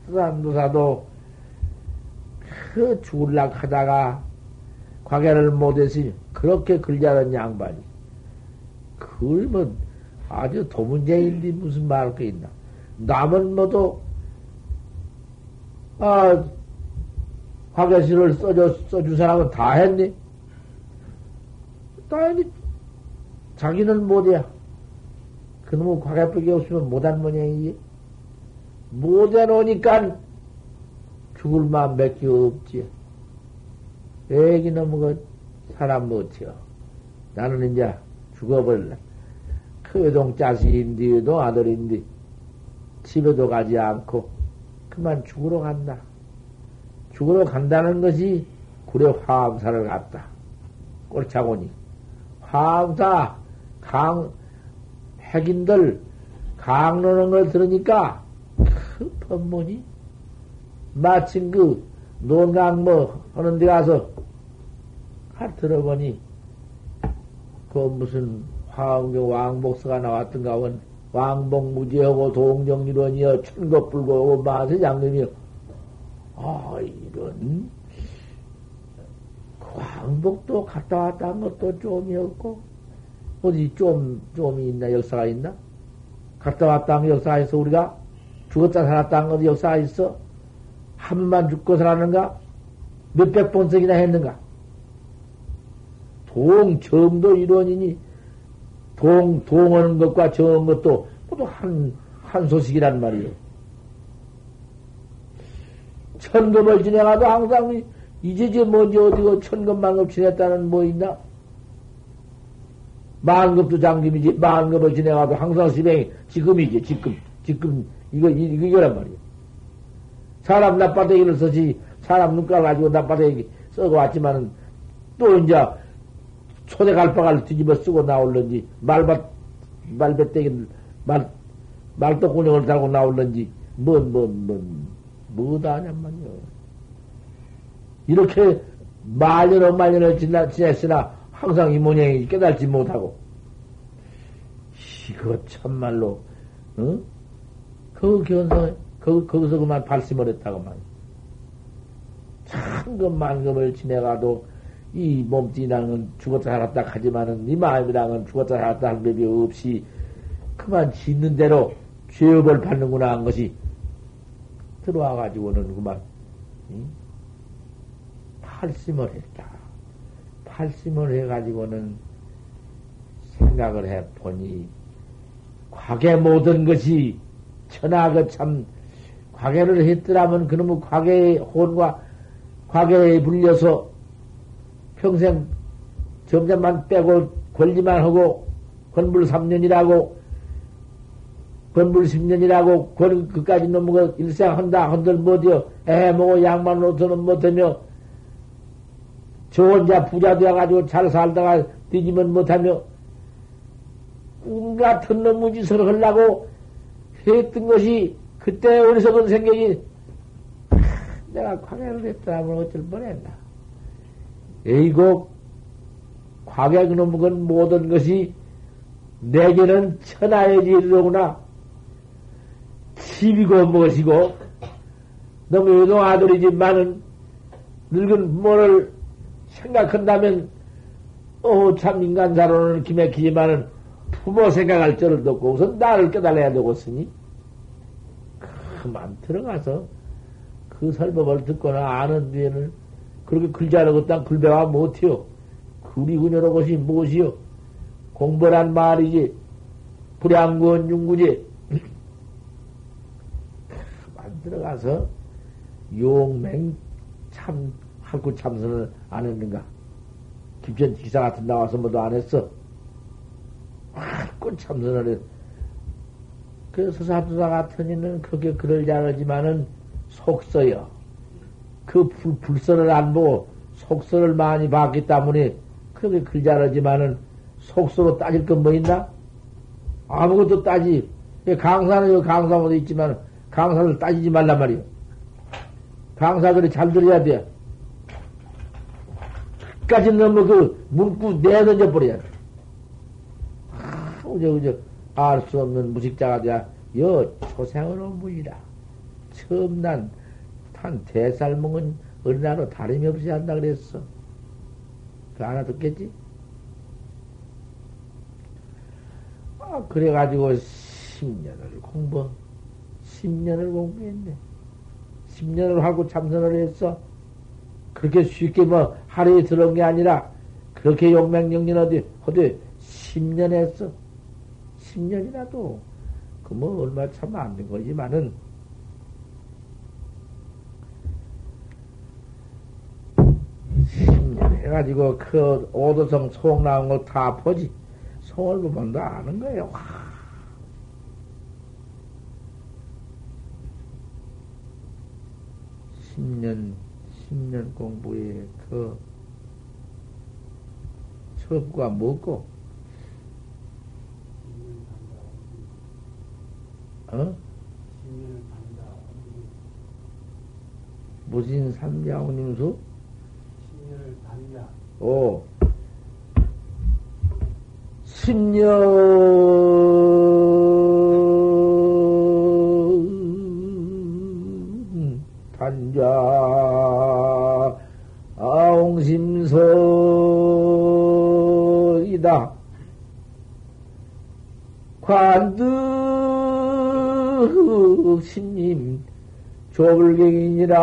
서산도사도 그 죽을락 하다가 과계를 못했으니 그렇게 글자는 양반이 그러면 아주 도문제인데 무슨 말할 게 있나 남은 모두 아 화계시를 써줘 써준 사람은 다 했니? 다 했니? 자기는 못해. 그놈의 과계벽이 없으면 못한 모양이지. 못해 놓으니까 죽을 마음 몇개 없지. 애기 너무 그 사람 못해요. 나는 이제 죽어버릴래. 그 외동 자식인데, 외동 아들인데, 집에도 가지 않고, 그만 죽으러 간다. 죽으러 간다는 것이 구례 화암사를 갔다. 꼴차고니. 화암사, 강, 핵인들, 강노는 걸 들으니까, 그 법문이, 마침 그, 논강 뭐, 하는 데 가서, 하 들어보니, 그 무슨 화엄경 왕복서가 나왔던가 원 왕복 무지하고 동정일원이여 천겁불고하고 마세 장님이여. 아 이런. 그 왕복도 갔다 왔다 한 것도 좀이었고 어디 좀 좀이 있나 역사가 있나? 갔다 왔다 한 역사가 있어? 우리가 죽었다 살았다 한 것도 역사가 있어 한 번만 죽고 살았는가 몇백 번씩이나 했는가 동 정도 일원이니 동, 동하는 것과 정한 것도 모두 한, 한 소식이란 말이요. 천금을 지내가도 항상 이제 저 뭔지 어디고 천금만급 지냈다는 뭐 있나? 만급도 장금이지, 만급을 지내가도 항상 시뱅이 지금이지, 지금, 지금, 이거, 이거, 이거란 말이요. 사람 나빠대기를 써지, 사람 눈깔 가지고 나빠대기 써고 왔지만은, 또 이제, 초대 갈바갈 뒤집어 쓰고 나올런지, 말밭, 말배때기, 말, 말떡구녕을 달고 나올런지, 뭔, 뭔, 뭔, 뭐다 하냔 말이요. 이렇게 말년을 말년을 지나, 지냈으나 항상 이 모양이 깨달지 못하고. 이거 참말로, 응? 그 견성, 그, 거기서 그만 발심을 했다고 말이야. 참금 만금을 지내가도 이 몸뚱이랑은 죽었다 살았다 하지만은 네 마음이랑은 죽었다 살았다 할 법이 없이 그만 짓는 대로 죄업을 받는구나 한 것이 들어와 가지고는 그만 응? 팔심을 했다. 팔심을 해 가지고는 생각을 해 보니 과계 모든 것이 천하 그참 과계를 했더라면 그놈의 과계의 혼과 과계에 불려서 평생 점점만 빼고 권리만 하고 권불 3년이라고 권불 10년이라고 권 그까지 거 일생 한다 한들 못이여 에 먹어 양만 노서는 못하며 저 혼자 부자 되어가지고 잘 살다가 뒤지면 못하며 꿈 같은 놈의 짓을 하려고 했던 것이 그때 어리석은 생각이 내가 광해를 했더라면 어쩔 뻔했나. 에이고, 과객 놈은 모든 것이 내게는 천하의 일이로구나. 집이고 무엇이고, 너무 외동 아들이지만은 늙은 부모를 생각한다면, 어, 참 인간사로는 기맥히지만은 부모 생각할 줄을 없고 우선 나를 깨달아야 되겠으니, 그만 들어가서 그 설법을 듣거나 아는 뒤에는 그렇게 글자로 딱 글배와 못해요. 글이 그녀로 것이 무엇이요? 공부란 말이지. 불량구원 윤구지. 만들어가서 용맹 참, 할구 참선을 안 했는가? 김천 기사 같은 나와서 뭐도 안 했어. 아, 꿀 참선을 해. 그래서 사두사 같은 이는 그렇게 글을 잘하지만은 속서요. 그 불, 불선을 안 보고 속서를 많이 봤기 때문에 그렇게 글 잘하지만은 속서로 따질 건 뭐 있나? 아무것도 따지. 강사는 강사모도 있지만 강사를 따지지 말란 말이요. 강사들이 잘 들어야 돼. 끝까지 너무 그 문구 내던져 버려야 돼. 아, 그저, 그저, 알 수 없는 무식자가 돼야, 여, 초생으로 무이라. 처음 난, 한 대살 먹은 어린아로 다름이 없이 한다 그랬어. 그 하나 듣겠지? 아, 그래가지고 10년을 공부, 10년을 공부했네. 10년을 하고 참선을 했어. 그렇게 쉽게 뭐 하루에 들어온 게 아니라 그렇게 용맹정진 어디, 어디 10년 했어. 10년이라도 그 뭐 얼마 참 안 된 거지만은 10년 해가지고 그 오도성 송 나온 거 다 보지. 송을 보면 다 아는 거예요. 10년, 10년 공부에 그 첩과 먹고, 어? 무신 삼자오님수? 오. 10년 단자 아옹심소이다. 관 득 신님 조불경이니라.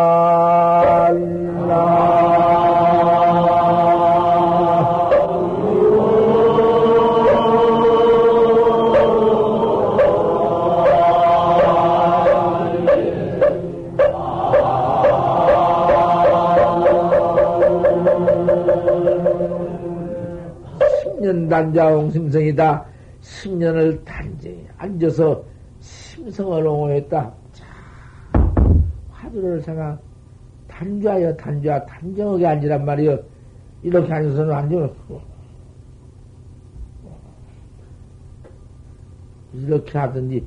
10년 단자 옹 심성이다. 10년을 단지 앉아서 심 성을 옹호했다. 자, 화두를 생각, 단좌여, 단좌, 단정하게 앉으란 말이여. 이렇게 앉아서는 앉으면, 이렇게 하든지,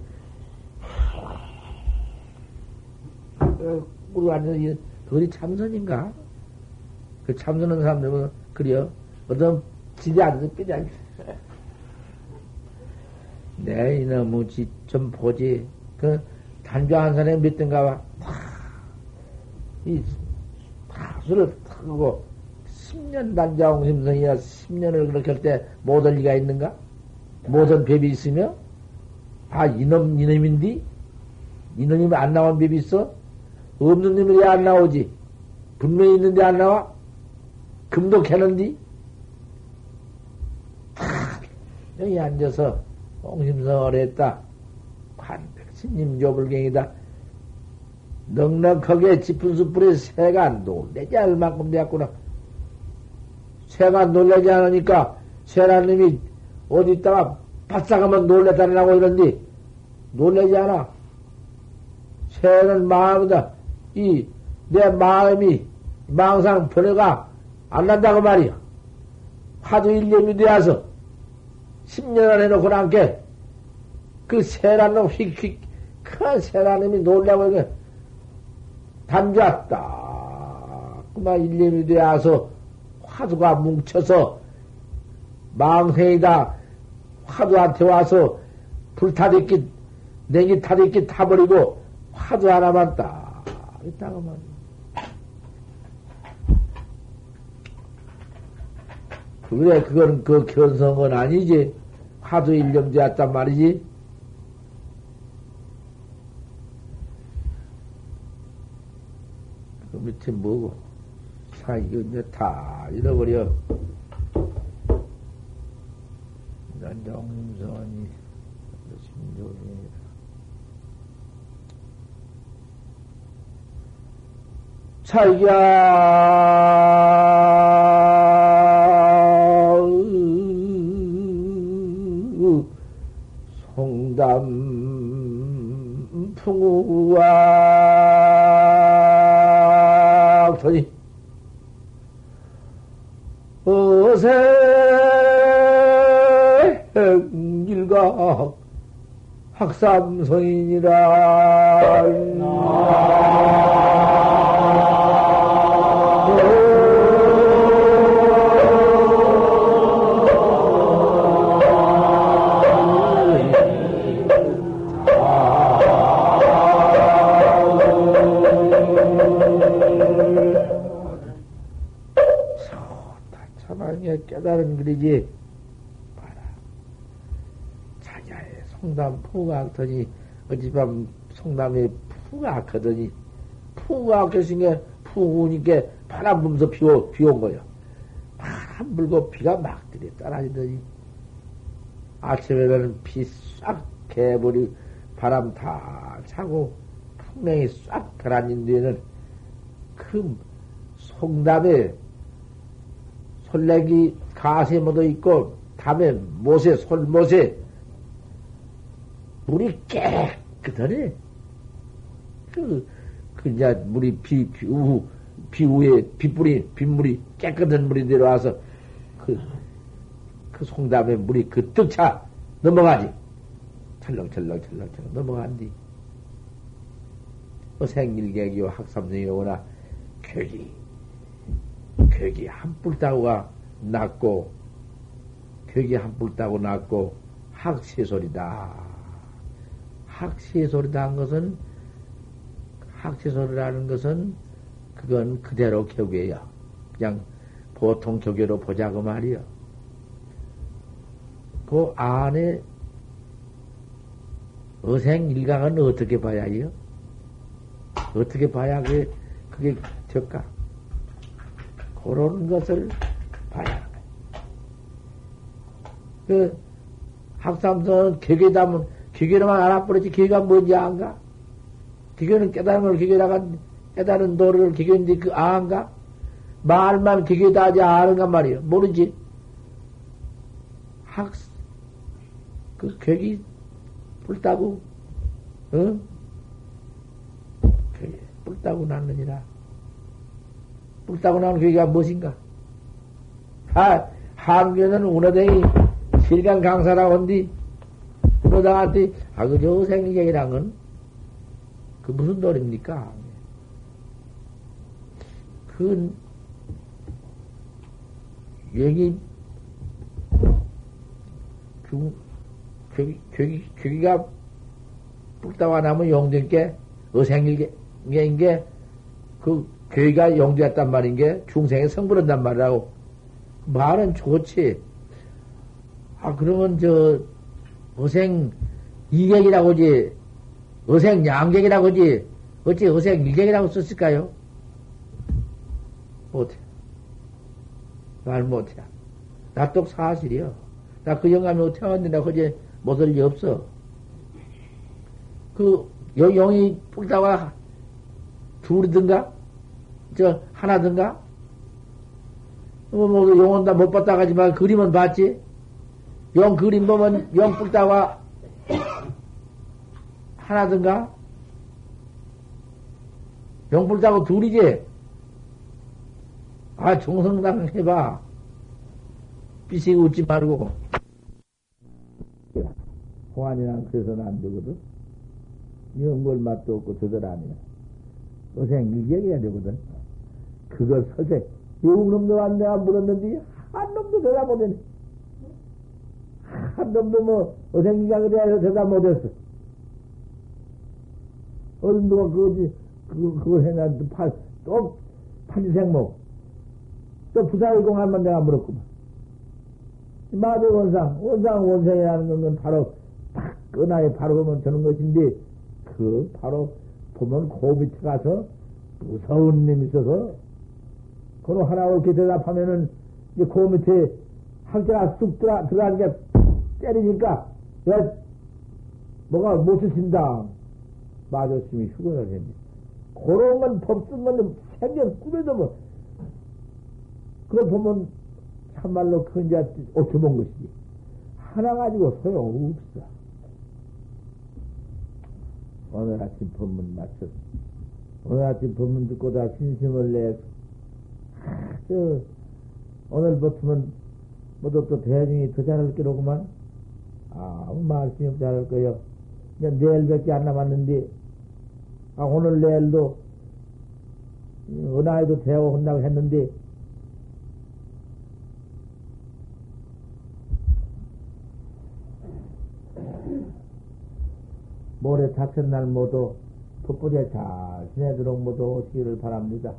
우리 완전히, 그리 참선인가? 그 참선하는 사람들은, 그래요. 어떤 지대 앉아서 삐지 앉아. 내 이놈의 짓좀 보지. 그 단조한 사람이 몇 등가 봐. 이 파수를 타고 10년 단자홍 심성이야 10년을 그렇게 할 때 못 할 리가 있는가? 못한 법이 있으며? 아, 이놈, 이놈인디? 이놈이 안 나온 법이 있어? 없는 놈이 왜 안 나오지? 분명히 있는데 안 나와? 금도 캐는디? 여기 앉아서 옹심성을 했다. 관백스님 조불경이다. 넉넉하게 짚은 숯불에 새가 놀래지 않을 만큼 되었구나. 새가 놀래지 않으니까 새라님이 어디 있다가 바싹 하면 놀래달라고 이런디 놀래지 않아. 새는 마음이다. 이 내 마음이 망상 번뇌가 안 난다고 말이야. 화두 일념이 되어서 10년 안에 놓고 남게 그 세란 놈 휙휙 큰 세란 놈이 놀라고 이게 단주왔다. 그만 일념이 되어서 화두가 뭉쳐서 망생이다. 화두한테 와서 불타듣기 냉이 타듣기 타버리고 화두 하나만 딱 있다고 말이야. 그래, 그건 그 견성은 아니지. 화두 일념 되었단 말이지. 그 밑에 뭐고? 사, 이거 이제 다 잃어버려. 난정성이 심조이 자기야 어세 일각 학삼성인이라 깨달은 글이지. 봐라. 자자의 송담 푸가 악더니, 어찌밤 송담에 푸가 악하더니, 푸가 악해신 게 푸우니까 바람 불면서 비 오, 비온 거야. 바람 불고 비가 막 들이 떨어지더니, 아침에는 비 싹 개버리, 바람 다 차고, 풍랑이 싹 가라앉은 뒤에는 그 송담에 솔레기 가세 묻어 있고 담에 못에 솔못에 물이 깨끗하네. 그, 그, 이제 물이 비, 비, 우, 비 위에 빗물이, 빗물이 깨끗한 물이 내려와서 그, 그 송담에 물이 그 뜨차 넘어가지. 철렁철렁철렁철렁 넘어간디. 어, 생일객이요, 학삼생이오나, 교기, 교기 한뿔 따고가 낳고, 벽이 한뿔 따고 낳고, 학시소리다. 학시소리다 한 것은, 학시소리라는 것은, 그건 그대로 격외야. 그냥 보통 격외로 보자고 말이야. 그 안에 어생 일각은 어떻게 봐야 해요? 어떻게 봐야 그게, 그게 적까? 그런 것을 봐야 그 학삼선은 개개담은 개개로만 알아버렸지 개가 뭔지 안가? 개개는 깨달은 걸 개개다가 깨달은 도를 개개인데 그 안가? 말만 개개다 하지 아는가 말이야. 모르지. 학, 그 객이 불따고, 응? 객이 불따고 났느니라. 불따고 나는 객이가 무엇인가? 아, 한교는 운어댕이 실강 강사라고 한디, 운어당한테, 아, 그저 생리객이란 건, 그 무슨 노래입니까? 그, 여기, 중, 괴기, 괴기, 괴기가 뿔따와 나면 용될게, 어생일게 인 게, 그, 괴기가 용되었단 말인 게, 중생에 성불한단 말이라고. 말은 좋지. 아, 그러면 저, 어생 이객이라고 하지, 어생 양객이라고 하지, 어찌 어생 일객이라고 썼을까요? 못해. 말 못해. 나똑 사실이요. 나 그 영감이 어떻게 왔는데, 나 그제 못할 리 없어. 그, 여, 영이 뿔다가 둘이든가? 저, 하나든가? 뭐, 뭐, 용은 다 못 봤다 가지만 그림은 봤지? 영 그림 보면 영 뿔다가 하나든가? 영 뿔다고 둘이지? 아, 종성당 해봐. 삐씩 웃지 말고. 호환이랑 그래서는 안 되거든. 영걸 맛도 없고 저들 아니야. 어생 일격해야 되거든. 그걸 서 세. 영놈도 안 내가 물었는데, 한 놈도 대답 못했네. 한 놈도 뭐, 어생기가 그래야 대답 못했어. 어른 누가 그거지, 그거, 그거 해놨는데, 팔, 또, 판지생목. 또 부사의공하면 내가 물었구만. 마대 원상, 원상 원생이라는 건 바로 딱 끈하에 바로 보면 되는 것인데, 그 바로 보면 그 밑에 가서 무서운 놈이 있어서, 그로 하나 이렇게 대답하면은, 이제 그 밑에 학자가 쑥 들어, 들어가는 게 때리니까, 야, 뭐가 못 쓰신다. 마저심이 휴거를 했네. 그런 건 법쓰면 생전 꿈에도 뭐, 그거 보면 참말로 그 이제 어떻게 본 것이지. 하나 가지고 소용없어. 오늘 아침 법문 마쳤 오늘 아침 법문 듣고 다 신심을 내, 아, 저, 오늘부터는 모두 또 대중이 더 잘할 게로구만. 아, 말씀이 없 잘할 거요. 이제 내일밖에 안 남았는데, 아, 오늘 내일도, 은하에도 대화 혼나고 했는데, 모레 닥쳤날 모두 풋뿌리에 잘 지내도록 모두 오시기를 바랍니다.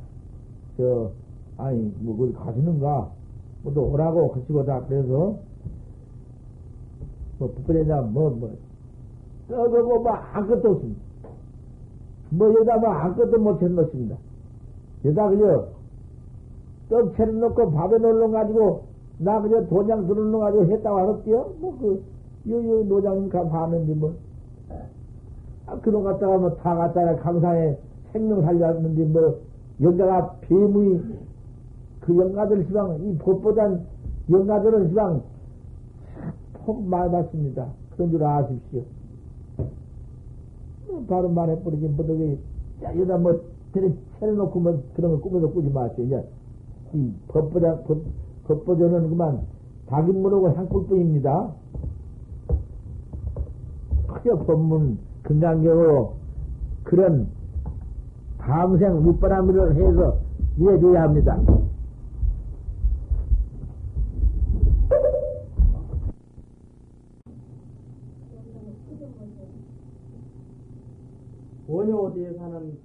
저, 아니, 뭐, 거기 가시는가? 모두 오라고 하시고다. 그래서, 뭐, 풋뿌리냐, 뭐, 뭐, 저거 뭐, 뭐, 아무것도 없습니다. 뭐, 여기다 뭐, 아무것도 못 해놓습니다. 여기다 그저, 떡 채려놓고 밥에 놀러 가지고, 나 그저 도장 들어놓 가지고 했다고 하었디요? 뭐, 그, 요, 요, 노장님 가 봤는데, 뭐. 아, 그놈 갖다가 뭐 다 갖다가 강상에 생명 살렸는데 뭐 여기다가 뱀의 그 영가들 시방 이 법보단 영가들은 시방 폭 많이 받습니다. 그런 줄 아십시오. 뭐 바로 말해버리지 뭐더기 여기다 뭐 들이 채려놓고 뭐 그런 거 꾸며서 꾸지 마시오. 이제 이 법보다 법, 법보전은 그만 박인 모르고 향꿀뿐입니다. 크게 법문 건강경으로 그런 밤생 윗바람을 해서 이해줘야 합니다. 원효 어디에 사는